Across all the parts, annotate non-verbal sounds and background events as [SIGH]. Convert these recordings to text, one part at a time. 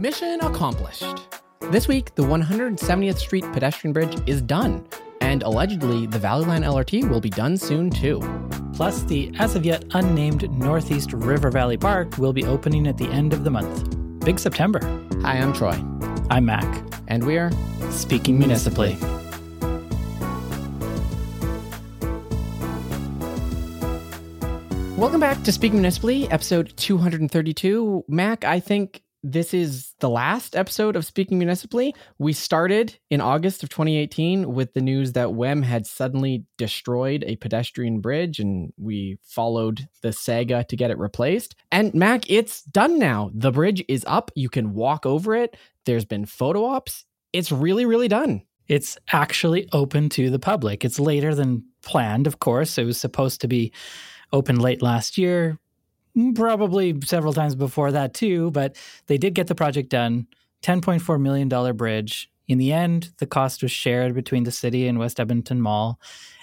Mission accomplished. This week, the 170th Street pedestrian bridge is done, and allegedly, the Valley Line LRT will be done soon too. Plus, the as of yet unnamed Northeast River Valley Park will be opening at the end of the month. Big September. Hi, I'm Troy, I'm Mac, and we are speaking municipally. Welcome back to Speaking Municipally, episode 232. Mac, I think this is the last episode of Speaking Municipally. We started in August of 2018 with the news that WEM had suddenly destroyed a pedestrian bridge, and we followed the saga to get it replaced. And Mac, it's done now. The bridge is up. You can walk over it. There's been photo ops. It's really, really done. It's actually open to the public. It's later than planned, of course. It was supposed to be open late last year, probably several times before that too, but they did get the project done. $10.4 million bridge. In the end, the cost was shared between the city and West Edmonton Mall.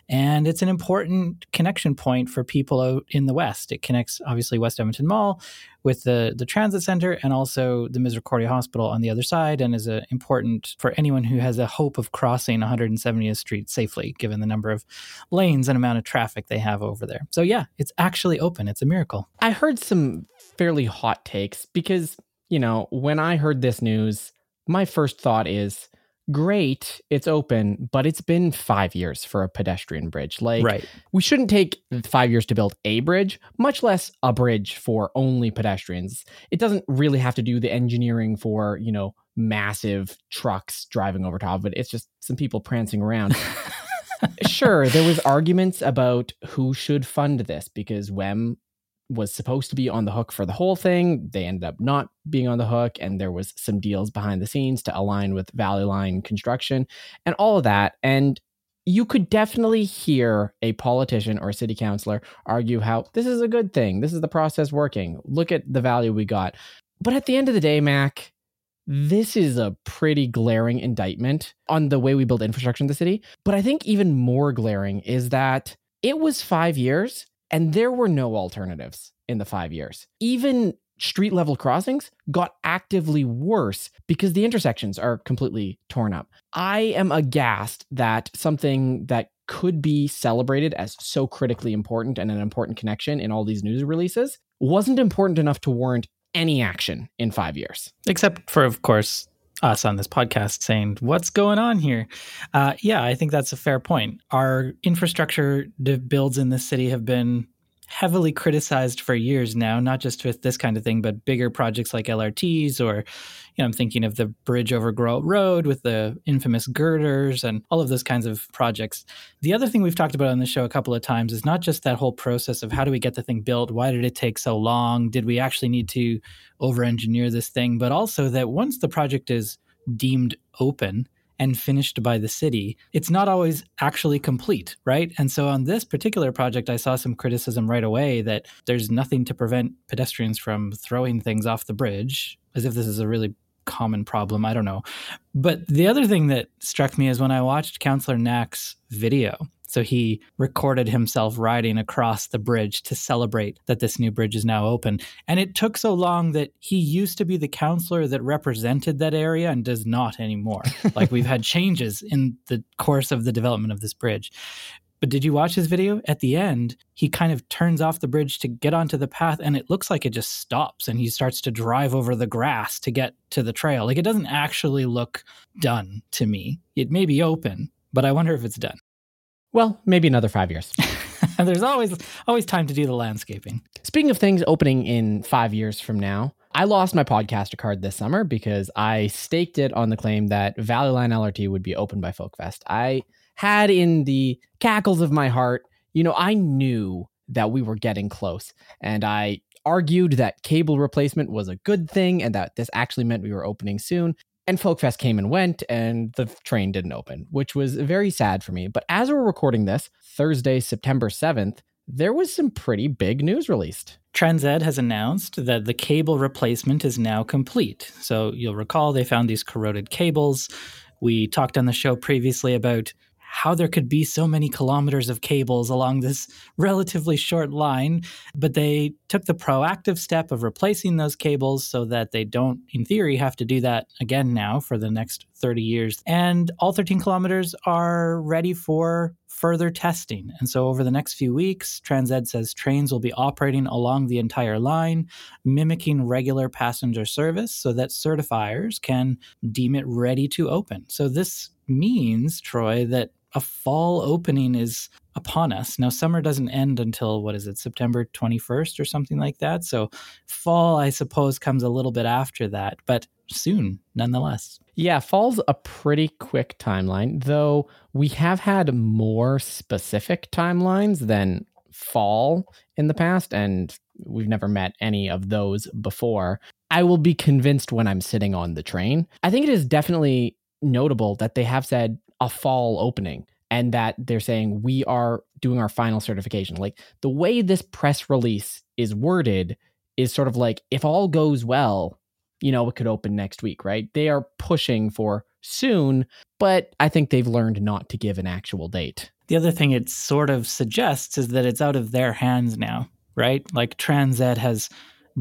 And it's an important connection point for people out in the West. It connects, obviously, West Edmonton Mall with the, the transit center and also the Misericordia Hospital on the other side, and is a, important for anyone who has a hope of crossing 170th Street safely, given the number of lanes and amount of traffic they have over there. So, yeah, it's actually open. It's a miracle. I heard some fairly hot takes because, you know, when I heard this news, my first thought is, great, it's open, but it's been five years for a pedestrian bridge. Like, Right. we shouldn't take five years to build a bridge, much less a bridge for only pedestrians. It doesn't really have to do the engineering for, you know, massive trucks driving over top of it. It's just some people prancing around. [LAUGHS] sure, there was arguments about who should fund this because WEM was supposed to be on the hook for the whole thing. They ended up not being on the hook, and there was some deals behind the scenes to align with Valley Line construction and all of that. And you could definitely hear a politician or a city councilor argue how this is a good thing. This is the process working. Look at the value we got. But at the end of the day, Mac, this is a pretty glaring indictment on the way we build infrastructure in the city. But I think even more glaring is that it was five years and there were no alternatives in the five years. Even street level crossings got actively worse because the intersections are completely torn up. I am aghast that something that could be celebrated as so critically important and an important connection in all these news releases wasn't important enough to warrant any action in five years. Except for, of course, us on this podcast saying, What's going on here? Uh, yeah, I think that's a fair point. Our infrastructure builds in this city have been heavily criticized for years now, not just with this kind of thing, but bigger projects like LRTs or, you know, I'm thinking of the bridge over Groat Road with the infamous girders and all of those kinds of projects. The other thing we've talked about on the show a couple of times is not just that whole process of how do we get the thing built? Why did it take so long? Did we actually need to over engineer this thing? But also that once the project is deemed open, and finished by the city, it's not always actually complete, right? And so on this particular project, I saw some criticism right away that there's nothing to prevent pedestrians from throwing things off the bridge, as if this is a really common problem. I don't know. But the other thing that struck me is when I watched Councillor Knack's video. So he recorded himself riding across the bridge to celebrate that this new bridge is now open. And it took so long that he used to be the counselor that represented that area and does not anymore. [LAUGHS] like we've had changes in the course of the development of this bridge. But did you watch his video? At the end, he kind of turns off the bridge to get onto the path, and it looks like it just stops and he starts to drive over the grass to get to the trail. Like it doesn't actually look done to me. It may be open, but I wonder if it's done. Well, maybe another five years. And [LAUGHS] there's always always time to do the landscaping. Speaking of things opening in five years from now, I lost my podcaster card this summer because I staked it on the claim that Valley Line LRT would be open by Folkfest. I had in the cackles of my heart, you know, I knew that we were getting close. And I argued that cable replacement was a good thing and that this actually meant we were opening soon. And Folkfest came and went, and the train didn't open, which was very sad for me. But as we're recording this, Thursday, September 7th, there was some pretty big news released. TransEd has announced that the cable replacement is now complete. So you'll recall they found these corroded cables. We talked on the show previously about how there could be so many kilometers of cables along this [LAUGHS] relatively short line. But they took the proactive step of replacing those cables so that they don't, in theory, have to do that again now for the next 30 years. And all 13 kilometers are ready for further testing. And so over the next few weeks, TransEd says trains will be operating along the entire line, mimicking regular passenger service so that certifiers can deem it ready to open. So this means, Troy, that a fall opening is upon us. Now, summer doesn't end until what is it, September 21st or something like that. So, fall, I suppose, comes a little bit after that, but soon nonetheless. Yeah, fall's a pretty quick timeline, though we have had more specific timelines than fall in the past, and we've never met any of those before. I will be convinced when I'm sitting on the train. I think it is definitely notable that they have said a fall opening and that they're saying we are doing our final certification. Like the way this press release is worded is sort of like if all goes well, you know, it could open next week, right? They are pushing for soon, but I think they've learned not to give an actual date. The other thing it sort of suggests is that it's out of their hands now, right? Like TransEd has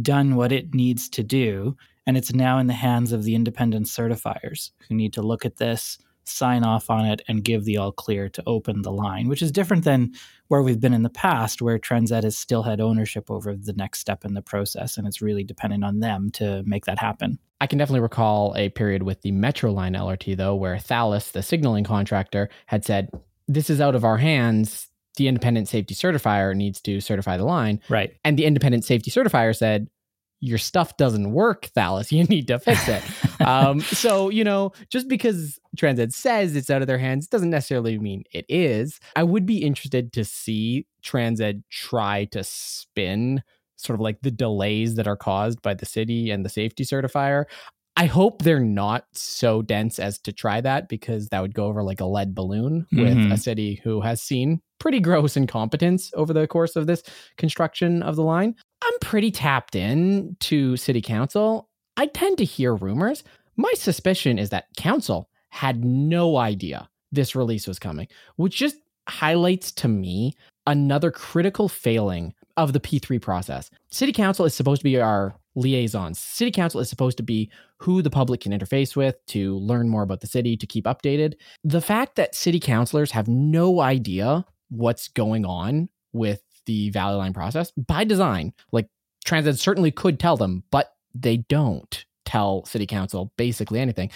done what it needs to do, and it's now in the hands of the independent certifiers who need to look at this, sign off on it and give the all clear to open the line, which is different than where we've been in the past, where TransEd has still had ownership over the next step in the process, and it's really dependent on them to make that happen. I can definitely recall a period with the Metro Line LRT, though, where Thales, the signaling contractor, had said, This is out of our hands. The independent safety certifier needs to certify the line. Right. And the independent safety certifier said, your stuff doesn't work, Thales. [LAUGHS] You need to fix it. [LAUGHS] um, so, you know, just because TransEd says it's out of their hands doesn't necessarily mean it is. I would be interested to see TransEd try to spin sort of like the delays that are caused by the city and the safety certifier. I hope they're not so dense as to try that because that would go over like a lead balloon with mm-hmm. a city who has seen pretty gross incompetence over the course of this construction of the line. I'm pretty tapped in to city council. I tend to hear rumors. My suspicion is that council had no idea this release was coming, which just highlights to me another critical failing of the P3 process. City council is supposed to be our liaisons. City council is supposed to be who the public can interface with to learn more about the city, to keep updated. The fact that city councilors have no idea what's going on with the Valley Line process by design. Like TransEd certainly could tell them, but they don't tell City Council basically anything.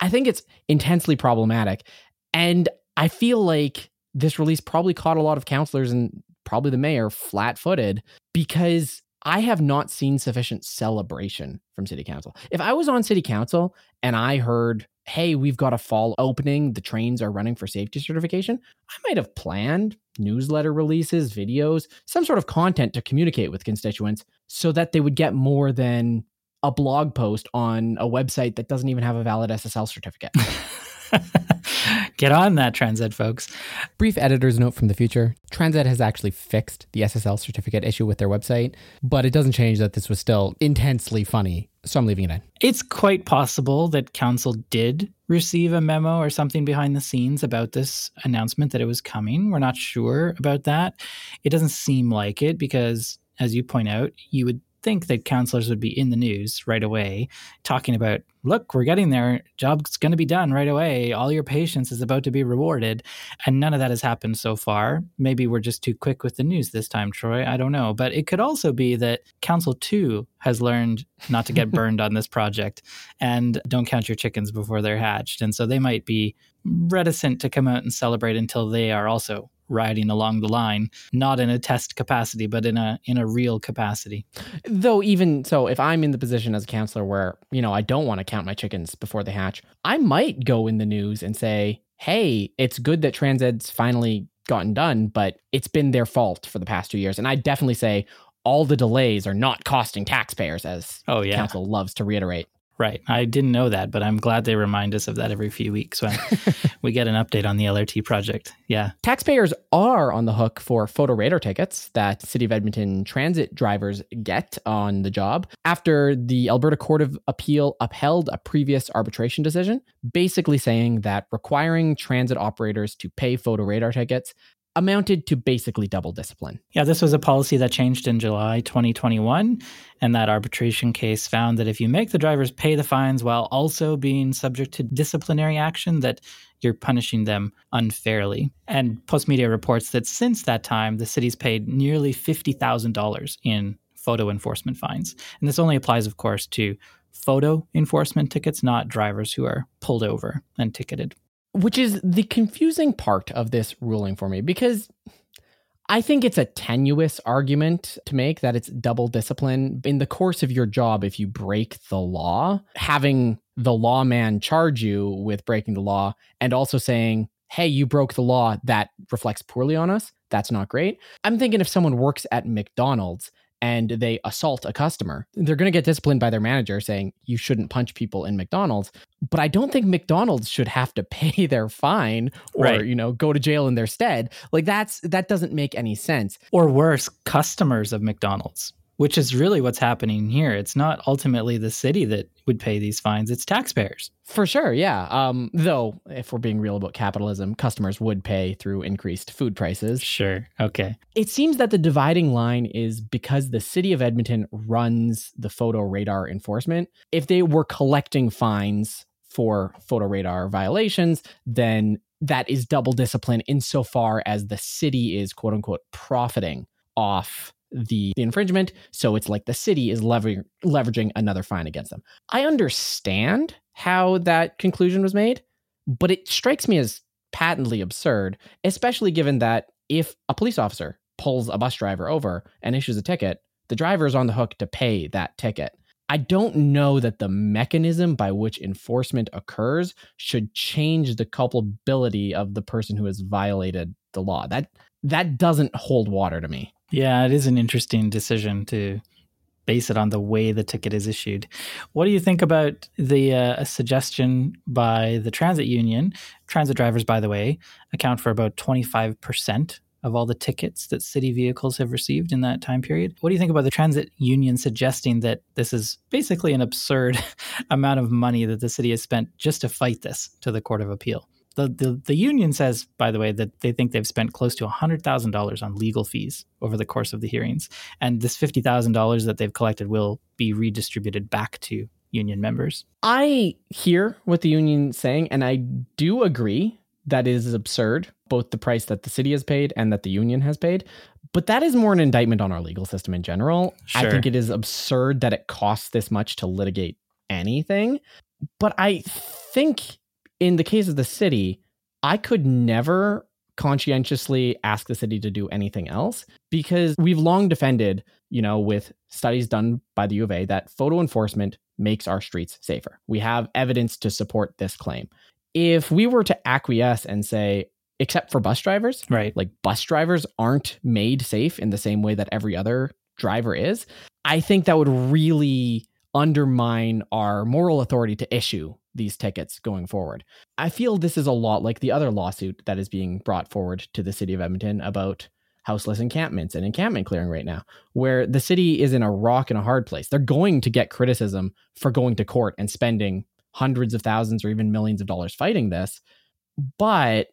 I think it's intensely problematic. And I feel like this release probably caught a lot of councilors and probably the mayor flat footed because I have not seen sufficient celebration from city council. If I was on city council and I heard, hey, we've got a fall opening, the trains are running for safety certification, I might have planned newsletter releases, videos, some sort of content to communicate with constituents so that they would get more than a blog post on a website that doesn't even have a valid SSL certificate. [LAUGHS] Get on that, TransEd folks. Brief editor's note from the future TransEd has actually fixed the SSL certificate issue with their website, but it doesn't change that this was still intensely funny. So I'm leaving it in. It's quite possible that Council did receive a memo or something behind the scenes about this announcement that it was coming. We're not sure about that. It doesn't seem like it because, as you point out, you would think that counselors would be in the news right away, talking about, look, we're getting there. Job's going to be done right away. All your patience is about to be rewarded. And none of that has happened so far. Maybe we're just too quick with the news this time, Troy. I don't know. But it could also be that Council 2 has learned not to get [LAUGHS] burned on this project and don't count your chickens before they're hatched. And so they might be reticent to come out and celebrate until they are also riding along the line, not in a test capacity, but in a in a real capacity. Though even so, if I'm in the position as a counselor where, you know, I don't want to count my chickens before they hatch, I might go in the news and say, hey, it's good that TransEd's finally gotten done, but it's been their fault for the past two years. And I definitely say all the delays are not costing taxpayers, as oh, yeah. council loves to reiterate. Right. I didn't know that, but I'm glad they remind us of that every few weeks when [LAUGHS] we get an update on the LRT project. Yeah. Taxpayers are on the hook for photo radar tickets that City of Edmonton transit drivers get on the job. after the Alberta Court of Appeal upheld a previous arbitration decision, basically saying that requiring transit operators to pay photo radar tickets amounted to basically double discipline. Yeah, this was a policy that changed in July 2021. And that arbitration case found that if you make the drivers pay the fines while also being subject to disciplinary action, that you're punishing them unfairly. And Postmedia reports that since that time, the city's paid nearly $50,000 in photo enforcement fines. And this only applies, of course, to photo enforcement tickets, not drivers who are pulled over and ticketed. Which is the confusing part of this ruling for me because I think it's a tenuous argument to make that it's double discipline. In the course of your job, if you break the law, having the lawman charge you with breaking the law and also saying, hey, you broke the law, that reflects poorly on us. That's not great. I'm thinking if someone works at McDonald's and they assault a customer, they're going to get disciplined by their manager saying you shouldn't punch people in McDonald's. But I don't think McDonald's should have to [LAUGHS] pay their fine or, right. you know, go to jail in their stead. Like that's that doesn't make any sense. Or worse, customers of McDonald's which is really what's happening here. It's not ultimately the city that would pay these fines, it's taxpayers. For sure, yeah. Um, though, if we're being real about capitalism, customers would pay through increased food prices. Sure, okay. It seems that the dividing line is because the city of Edmonton runs the photo radar enforcement. If they were collecting fines for photo radar violations, then that is double discipline insofar as the city is quote unquote profiting off the, the infringement. So it's like the city is lever- leveraging another fine against them. I understand how that conclusion was made, but it strikes me as patently absurd, especially given that if a police officer pulls a bus driver over and issues a ticket, the driver is on the hook to pay that ticket. I don't know that the mechanism by which enforcement occurs should change the culpability of the person who has violated the law. That that doesn't hold water to me. Yeah, it is an interesting decision to base it on the way the ticket is issued. What do you think about the uh, suggestion by the transit union? Transit drivers, by the way, account for about 25% of all the tickets that city vehicles have received in that time period. What do you think about the transit union suggesting that this is basically an absurd [LAUGHS] amount of money that the city has spent just to fight this to the Court of Appeal? The, the, the union says, by the way, that they think they've spent close to $100,000 on legal fees over the course of the hearings. And this $50,000 that they've collected will be redistributed back to union members. I hear what the union is saying, and I do agree that is absurd, both the price that the city has paid and that the union has paid. But that is more an indictment on our legal system in general. Sure. I think it is absurd that it costs this much to litigate anything. But I think in the case of the city, I could never conscientiously ask the city to do anything else because we've long defended, you know, with studies done by the U of A that photo enforcement makes our streets safer. We have evidence to support this claim. If we were to acquiesce and say, except for bus drivers, right? Like bus drivers aren't made safe in the same way that every other driver is. I think that would really undermine our moral authority to issue these tickets going forward. I feel this is a lot like the other lawsuit that is being brought forward to the city of Edmonton about houseless encampments and encampment clearing right now, where the city is in a rock and a hard place. They're going to get criticism for going to court and spending hundreds of thousands or even millions of dollars fighting this. But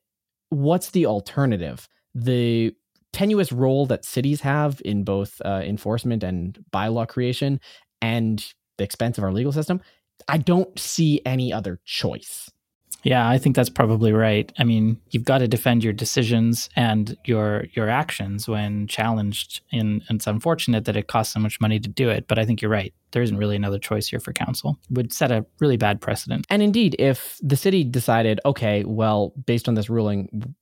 what's the alternative? The tenuous role that cities have in both uh, enforcement and bylaw creation and the expense of our legal system I don't see any other choice. Yeah, I think that's probably right. I mean, you've got to defend your decisions and your your actions when challenged. And, and, it's unfortunate that it costs so much money to do it. But I think you're right. There isn't really another choice here for council. It would set a really bad precedent. And indeed, if the city decided, okay, well, based on this ruling,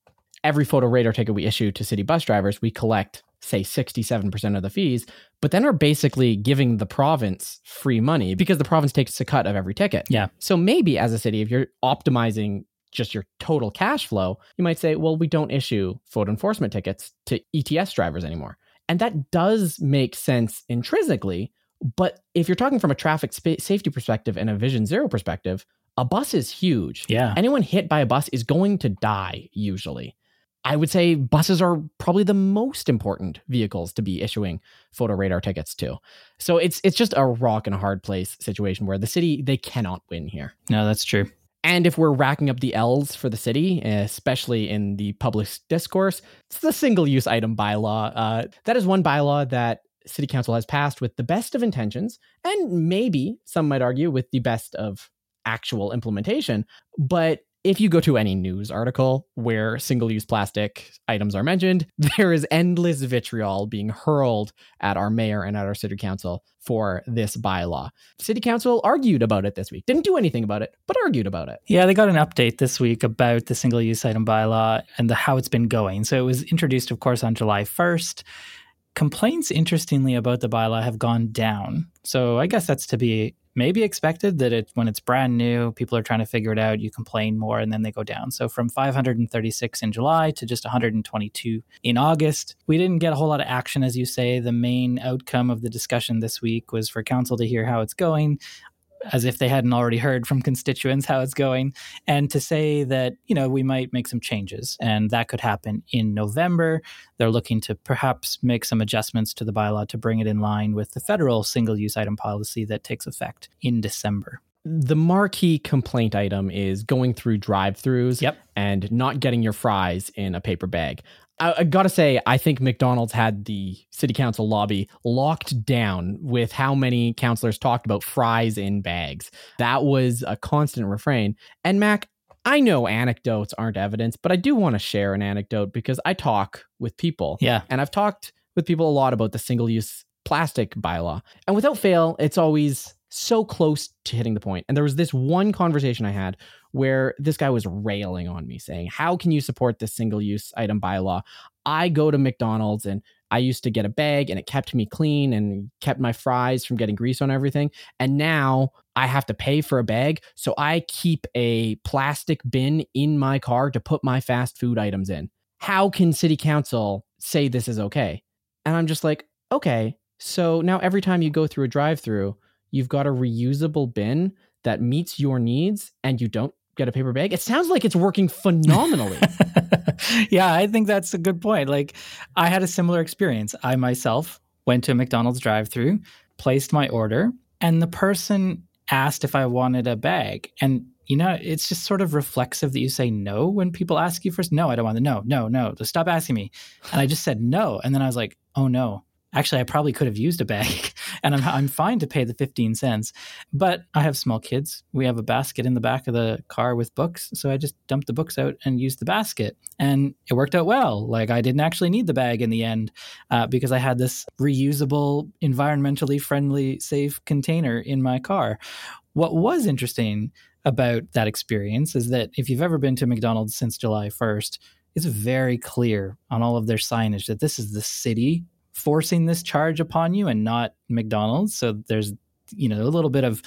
every photo radar ticket we issue to city bus drivers, we collect say 67% of the fees, but then are basically giving the province free money because the province takes a cut of every ticket. Yeah. So maybe as a city, if you're optimizing just your total cash flow, you might say, well, we don't issue photo enforcement tickets to ETS drivers anymore. And that does make sense intrinsically. But if you're talking from a traffic sp- safety perspective and a Vision Zero perspective, a bus is huge. Yeah. Anyone hit by a bus is going to die usually. I would say buses are probably the most important vehicles to be issuing photo radar tickets to. So it's it's just a rock and a hard place situation where the city they cannot win here. No, that's true. And if we're racking up the L's for the city, especially in the public discourse, it's the single use item bylaw. Uh, that is one bylaw that city council has passed with the best of intentions, and maybe some might argue with the best of actual implementation. But if you go to any news article where single use plastic items are mentioned, [LAUGHS] there is endless vitriol being hurled at our mayor and at our city council for this bylaw. City council argued about it this week. Didn't do anything about it, but argued about it. Yeah, they got an update this week about the single use item bylaw and the how it's been going. So it was introduced of course on July 1st. Complaints interestingly about the bylaw have gone down. So I guess that's to be maybe expected that it when it's brand new, people are trying to figure it out, you complain more and then they go down. So from 536 in July to just 122 in August. We didn't get a whole lot of action as you say. The main outcome of the discussion this week was for council to hear how it's going as if they hadn't already heard from constituents how it's going, and to say that, you know, we might make some changes. And that could happen in November. They're looking to perhaps make some adjustments to the bylaw to bring it in line with the federal single use item policy that takes effect in December the marquee complaint item is going through drive-throughs yep. and not getting your fries in a paper bag. I, I gotta say, I think McDonald's had the city council lobby locked down with how many councilors talked about fries in bags. That was a constant refrain. And Mac, I know anecdotes aren't evidence, but I do want to share an anecdote because I talk with people. Yeah. And I've talked with people a lot about the single use plastic bylaw. And without fail, it's always so close to hitting the point. And there was this one conversation I had where this guy was railing on me saying, How can you support this single use item bylaw? I go to McDonald's and I used to get a bag and it kept me clean and kept my fries from getting grease on everything. And now I have to pay for a bag. So I keep a plastic bin in my car to put my fast food items in. How can city council say this is okay? And I'm just like, okay. So now every time you go through a drive through, you've got a reusable bin that meets your needs and you don't get a paper bag. It sounds like it's working phenomenally. [LAUGHS] yeah, I think that's a good point. Like I had a similar experience. I myself went to a McDonald's drive-through, placed my order, and the person asked if I wanted a bag. And you know, it's just sort of reflexive that you say no when people ask you first. No, I don't want to. No, no, no. Stop asking me. And I just said no. And then I was like, oh no, actually, I probably could have used a bag [LAUGHS] and I'm, I'm fine to pay the 15 cents. But I have small kids. We have a basket in the back of the car with books. So I just dumped the books out and used the basket. And it worked out well. Like I didn't actually need the bag in the end uh, because I had this reusable, environmentally friendly, safe container in my car. What was interesting about that experience is that if you've ever been to McDonald's since July 1st, it's very clear on all of their signage that this is the city forcing this charge upon you and not McDonald's. So there's, you know, a little bit of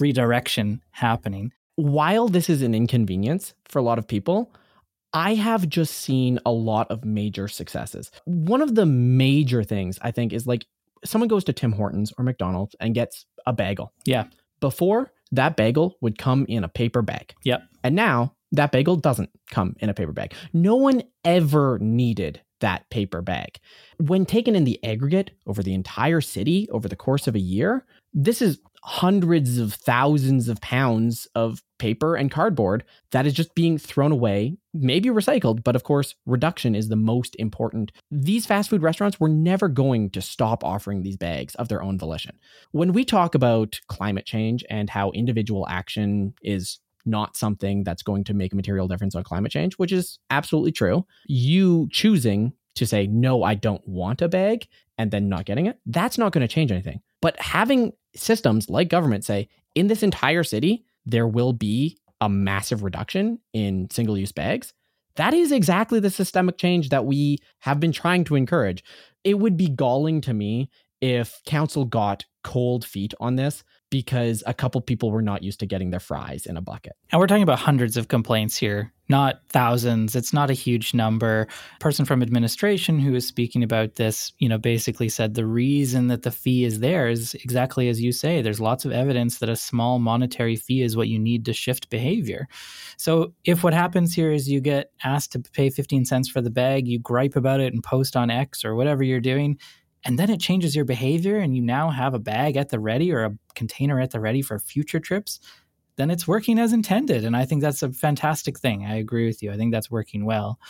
redirection happening. While this is an inconvenience for a lot of people, I have just seen a lot of major successes. One of the major things I think is like someone goes to Tim Hortons or McDonald's and gets a bagel. Yeah. Before, that bagel would come in a paper bag. Yep. And now that bagel doesn't come in a paper bag. No one ever needed that paper bag. When taken in the aggregate over the entire city over the course of a year, this is hundreds of thousands of pounds of paper and cardboard that is just being thrown away, maybe recycled, but of course, reduction is the most important. These fast food restaurants were never going to stop offering these bags of their own volition. When we talk about climate change and how individual action is not something that's going to make a material difference on climate change, which is absolutely true. You choosing to say, no, I don't want a bag and then not getting it, that's not going to change anything. But having systems like government say, in this entire city, there will be a massive reduction in single use bags. That is exactly the systemic change that we have been trying to encourage. It would be galling to me if council got cold feet on this because a couple people were not used to getting their fries in a bucket. And we're talking about hundreds of complaints here, not thousands. It's not a huge number. A person from administration who was speaking about this, you know, basically said the reason that the fee is there is exactly as you say. There's lots of evidence that a small monetary fee is what you need to shift behavior. So if what happens here is you get asked to pay 15 cents for the bag, you gripe about it and post on X or whatever you're doing, and then it changes your behavior and you now have a bag at the ready or a container at the ready for future trips then it's working as intended. And i think that's a fantastic thing. I agree with you. I think that's working well.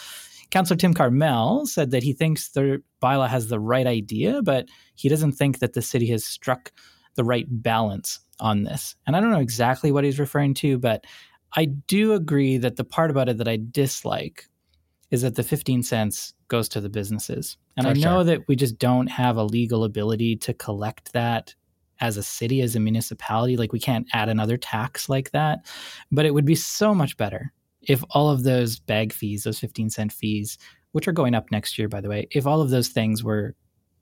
Councillor Tim Cartmell said that he thinks the bylaw has the right idea but he doesn't think that the city has struck the right balance on this. And i don't know exactly what he's referring to but i do agree that the part about it that i dislike is that the 15 cents goes to the businesses. And For I know sure. that we just don't have a legal ability to collect that as a city, as a municipality. Like we can't add another tax like that. But it would be so much better if all of those bag fees, those 15 cent fees, which are going up next year, by the way, if all of those things were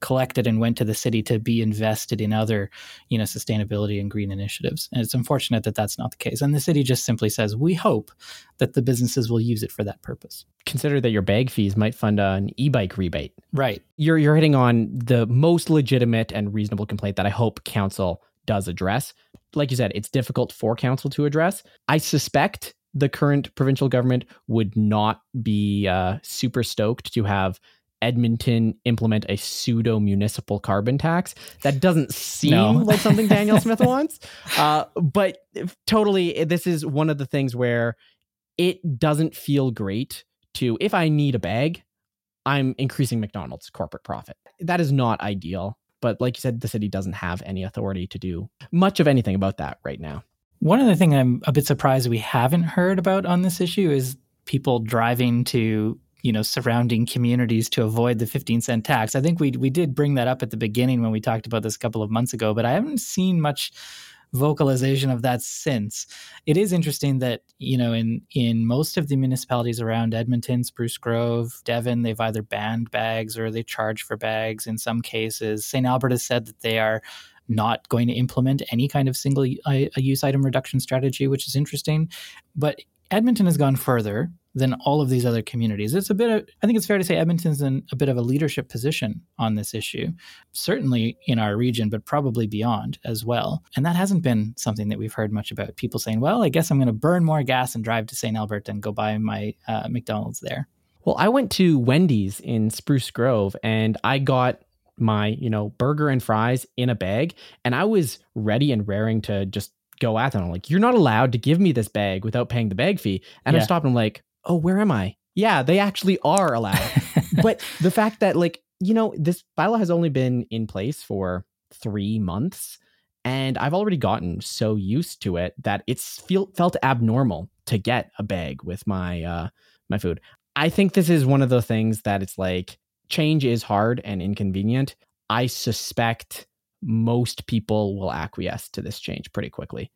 collected and went to the city to be invested in other, you know, sustainability and green initiatives. And it's unfortunate that that's not the case. And the city just simply says, we hope that the businesses will use it for that purpose. Consider that your bag fees might fund an e-bike rebate. Right. You're you're hitting on the most legitimate and reasonable complaint that I hope council does address. Like you said, it's difficult for council to address. I suspect the current provincial government would not be uh, super stoked to have Edmonton implement a pseudo municipal carbon tax. That doesn't seem no. like [LAUGHS] something Danielle Smith wants. Uh, but totally, this is one of the things where it doesn't feel great to, if I need a bag, I'm increasing McDonald's corporate profit. That is not ideal. But like you said, the city doesn't have any authority to do much of anything about that right now. One of the things I'm a bit surprised we haven't heard about on this issue is people driving to you know surrounding communities to avoid the 15 cent tax. I think we we did bring that up at the beginning when we talked about this a couple of months ago, but I haven't seen much vocalization of that since. It is interesting that you know in in most of the municipalities around Edmonton, Spruce Grove, Devon, they've either banned bags or they charge for bags. In some cases, St. Albert has said that they are not going to implement any kind of single uh, use item reduction strategy, which is interesting. But Edmonton has gone further than all of these other communities. It's a bit of, I think it's fair to say Edmonton's in a bit of a leadership position on this issue, certainly in our region, but probably beyond as well. And that hasn't been something that we've heard much about. People saying, well, I guess I'm going to burn more gas and drive to St. Albert and go buy my uh, McDonald's there. Well, I went to Wendy's in Spruce Grove and I got my, you know, burger and fries in a bag and I was ready and raring to just go at them. I'm like, you're not allowed to give me this bag without paying the bag fee. And yeah. I stopped and I'm like, oh, where am I? Yeah, they actually are allowed. [LAUGHS] but the fact that, like, you know, this bylaw has only been in place for three months. And I've already gotten so used to it that it's feel, felt abnormal to get a bag with my uh, my food. I think this is one of the things that it's like change is hard and inconvenient. I suspect most people will acquiesce to this change pretty quickly.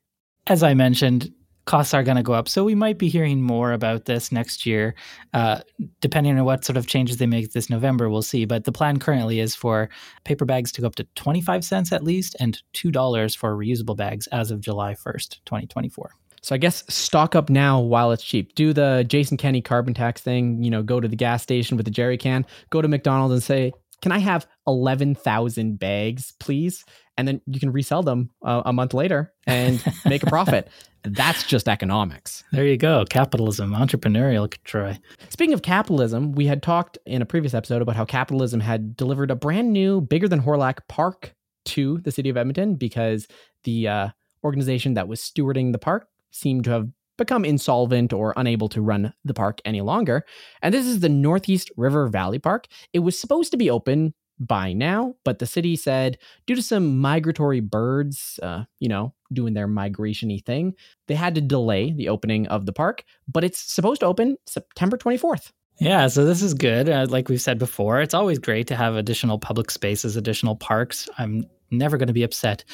As I mentioned, costs are going to go up. So we might be hearing more about this next year, uh, depending on what sort of changes they make this November. We'll see. But the plan currently is for paper bags to go up to 25 cents at least and $2 for reusable bags as of July 1st, 2024. So I guess stock up now while it's cheap. Do the Jason Kenney carbon tax thing, you know, go to the gas station with the jerry can, go to McDonald's and say, "Can I have 11,000 bags, please?" and then you can resell them uh, a month later and make a [LAUGHS] profit. That's just economics. There you go. Capitalism, entrepreneurial, Troy. Speaking of capitalism, we had talked in a previous episode about how capitalism had delivered a brand new, bigger than Hawrelak park to the city of Edmonton because the uh, organization that was stewarding the park seemed to have become insolvent or unable to run the park any longer. And this is the Northeast River Valley Park. It was supposed to be open by now, but the city said due to some migratory birds, uh, you know, doing their migrationy thing, they had to delay the opening of the park, but it's supposed to open September 24th. Yeah, so this is good. Uh, like we've said before, it's always great to have additional public spaces, additional parks. I'm never going to be upset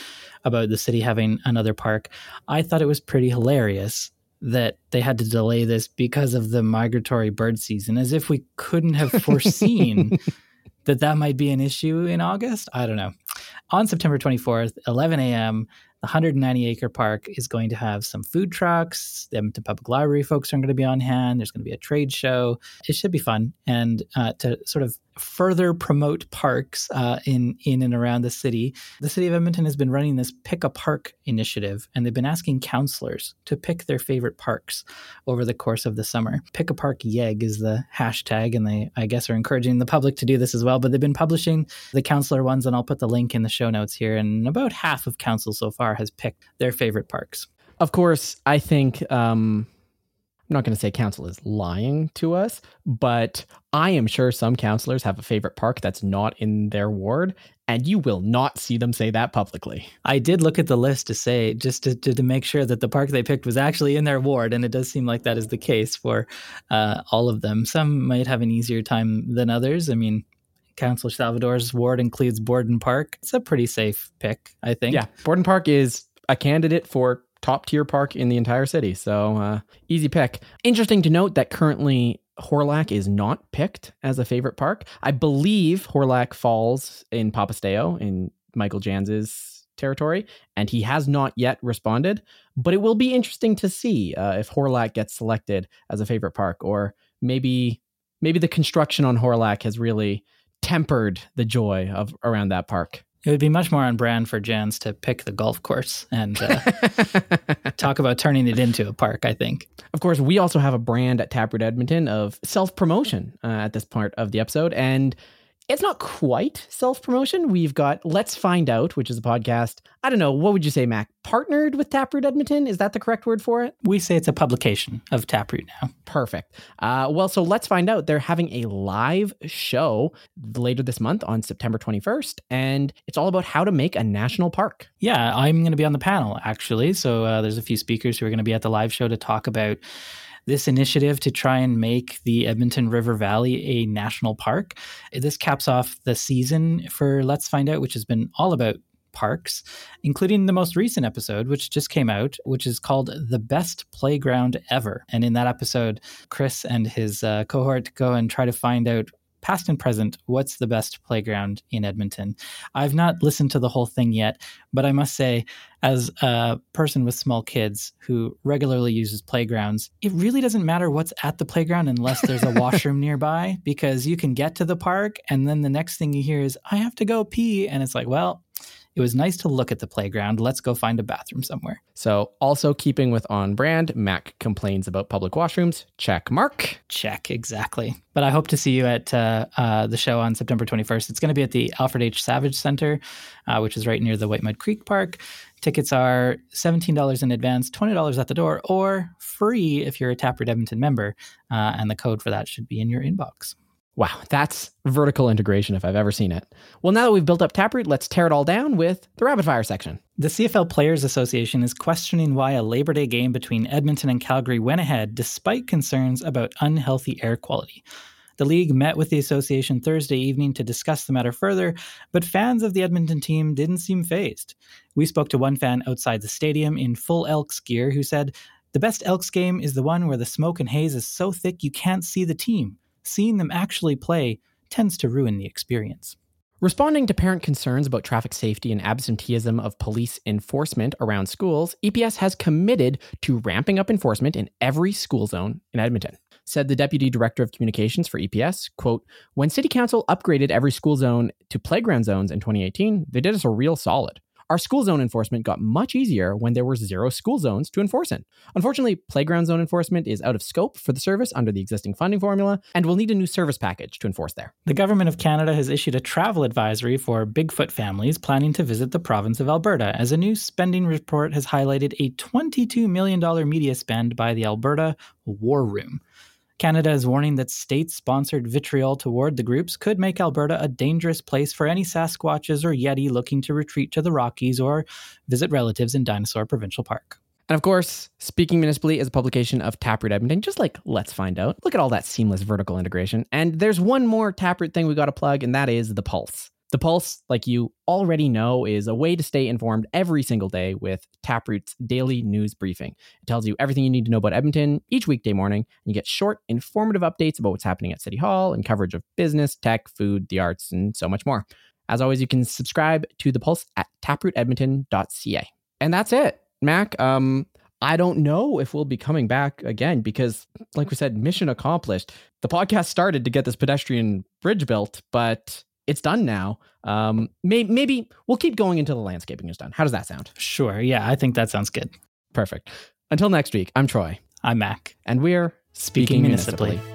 about the city having another park. I thought it was pretty hilarious that they had to delay this because of the migratory bird season, as if we couldn't have foreseen [LAUGHS] that that might be an issue in August. I don't know. On September 24th, 11 a.m., The 190 acre park is going to have some food trucks. The Edmonton Public Library folks are going to be on hand. There's going to be a trade show. It should be fun. And uh, to sort of further promote parks uh, in in and around the city, the city of Edmonton has been running this pick a park initiative, and they've been asking councillors to pick their favorite parks over the course of the summer. Pick a park YEG is the hashtag, and they I guess are encouraging the public to do this as well. But they've been publishing the councillor ones, and I'll put the link in the show notes here. And about half of council so far has picked their favorite parks. Of course, I think um, I'm not going to say council is lying to us, but I am sure some councillors have a favorite park that's not in their ward, and you will not see them say that publicly. I did look at the list to say, just to, to, to make sure that the park they picked was actually in their ward, and it does seem like that is the case for uh, all of them. Some might have an easier time than others. I mean, Councillor Salvador's ward includes Borden Park. It's a pretty safe pick, I think. Yeah, Borden Park is a candidate for top tier park in the entire city. So uh, easy pick. Interesting to note that currently Hawrelak is not picked as a favorite park. I believe Hawrelak falls in papastew in Michael Janz's territory, and he has not yet responded. But it will be interesting to see uh, if Hawrelak gets selected as a favorite park, or maybe maybe the construction on Hawrelak has really tempered the joy of around that park. It would be much more on brand for Janz to pick the golf course and uh, [LAUGHS] talk about turning it into a park, I think. Of course, we also have a brand at Taproot Edmonton of self promotion uh, at this part of the episode. And it's not quite self promotion. We've got Let's Find Out, which is a podcast. I don't know. What would you say, Mac? Partnered with Taproot Edmonton? Is that the correct word for it? We say it's a publication of Taproot now. Perfect. Uh, well, so Let's Find Out. They're having a live show later this month on September 21st, and it's all about how to make a national park. Yeah, I'm going to be on the panel, actually. So uh, there's a few speakers who are going to be at the live show to talk about this initiative to try and make the Edmonton River Valley a national park. This caps off the season for Let's Find Out, which has been all about parks, including the most recent episode, which just came out, which is called The Best Playground Ever. And in that episode, Chris and his uh, cohort go and try to find out past and present, what's the best playground in Edmonton? I've not listened to the whole thing yet, but I must say, as a person with small kids who regularly uses playgrounds, it really doesn't matter what's at the playground unless there's a [LAUGHS] washroom nearby because you can get to the park and then the next thing you hear is, I have to go pee. And it's like, well, it was nice to look at the playground. Let's go find a bathroom somewhere. So, also keeping with on brand, Mac complains about public washrooms. Check mark. Check, exactly. But I hope to see you at uh, uh, the show on September 21st. It's going to be at the Alfred H. Savage Center, uh, which is right near the White Mud Creek Park. Tickets are $17 in advance, $20 at the door, or free if you're a Taproot Edmonton member. Uh, and the code for that should be in your inbox. Wow, that's vertical integration if I've ever seen it. Well, now that we've built up Taproot, let's tear it all down with the rapid fire section. The CFL Players Association is questioning why a Labor Day game between Edmonton and Calgary went ahead despite concerns about unhealthy air quality. The league met with the association Thursday evening to discuss the matter further, but fans of the Edmonton team didn't seem fazed. We spoke to one fan outside the stadium in full Elks gear who said, The best Elks game is the one where the smoke and haze is so thick you can't see the team seeing them actually play tends to ruin the experience. Responding to parent concerns about traffic safety and absenteeism of police enforcement around schools, EPS has committed to ramping up enforcement in every school zone in Edmonton. Said the deputy director of communications for EPS, quote, "When city council upgraded every school zone to playground zones in 2018, they did us a real solid. Our school zone enforcement got much easier when there were zero school zones to enforce in. Unfortunately, playground zone enforcement is out of scope for the service under the existing funding formula and will need a new service package to enforce there. The Government of Canada has issued a travel advisory for Bigfoot families planning to visit the province of Alberta, as a new spending report has highlighted a $22 million media spend by the Alberta War Room. Canada is warning that state sponsored vitriol toward the groups could make Alberta a dangerous place for any Sasquatches or Yeti looking to retreat to the Rockies or visit relatives in Dinosaur Provincial Park. And of course, Speaking Municipally is a publication of Taproot Edmonton, just like Let's Find Out. Look at all that seamless vertical integration. And there's one more Taproot thing we got to plug, and that is The Pulse. The Pulse, like you already know, is a way to stay informed every single day with Taproot's daily news briefing. It tells you everything you need to know about Edmonton each weekday morning, and you get short, informative updates about what's happening at City Hall and coverage of business, tech, food, the arts, and so much more. As always, you can subscribe to The Pulse at taprootedmonton.ca. And that's it, Mac. Um, I don't know if we'll be coming back again because, like we said, mission accomplished. The podcast started to get this pedestrian bridge built, but it's done now. Um, may- maybe we'll keep going until the landscaping is done. How does that sound? Sure. Yeah, I think that sounds good. Perfect. Until next week, I'm Troy. I'm Mac. And we're Speaking, speaking municipally. municipally.